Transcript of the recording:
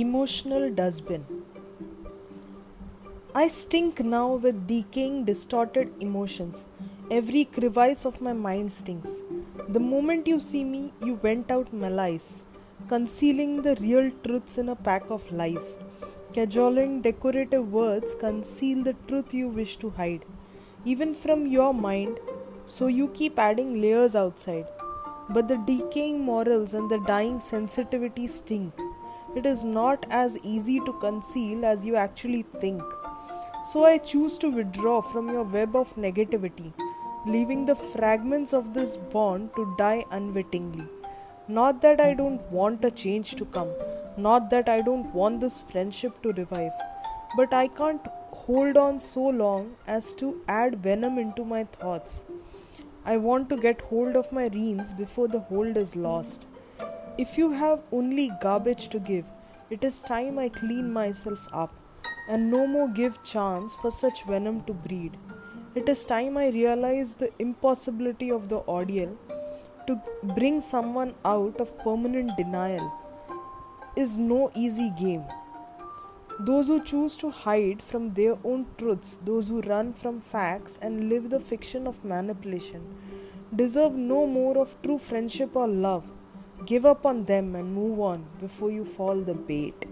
Emotional dustbin. I stink now with decaying, distorted emotions. Every crevice of my mind stinks. The moment you see me, you went out malice, concealing the real truths in a pack of lies. Cajoling decorative words conceal the truth you wish to hide, even from your mind, so you keep adding layers outside. But the decaying morals and the dying sensitivity stink it is not as easy to conceal as you actually think. So I choose to withdraw from your web of negativity, leaving the fragments of this bond to die unwittingly. Not that I don't want a change to come, not that I don't want this friendship to revive, but I can't hold on so long as to add venom into my thoughts. I want to get hold of my reins before the hold is lost. If you have only garbage to give, it is time I clean myself up and no more give chance for such venom to breed. It is time I realize the impossibility of the ordeal to bring someone out of permanent denial is no easy game. Those who choose to hide from their own truths, those who run from facts and live the fiction of manipulation, deserve no more of true friendship or love Give up on them and move on before you fall the bait.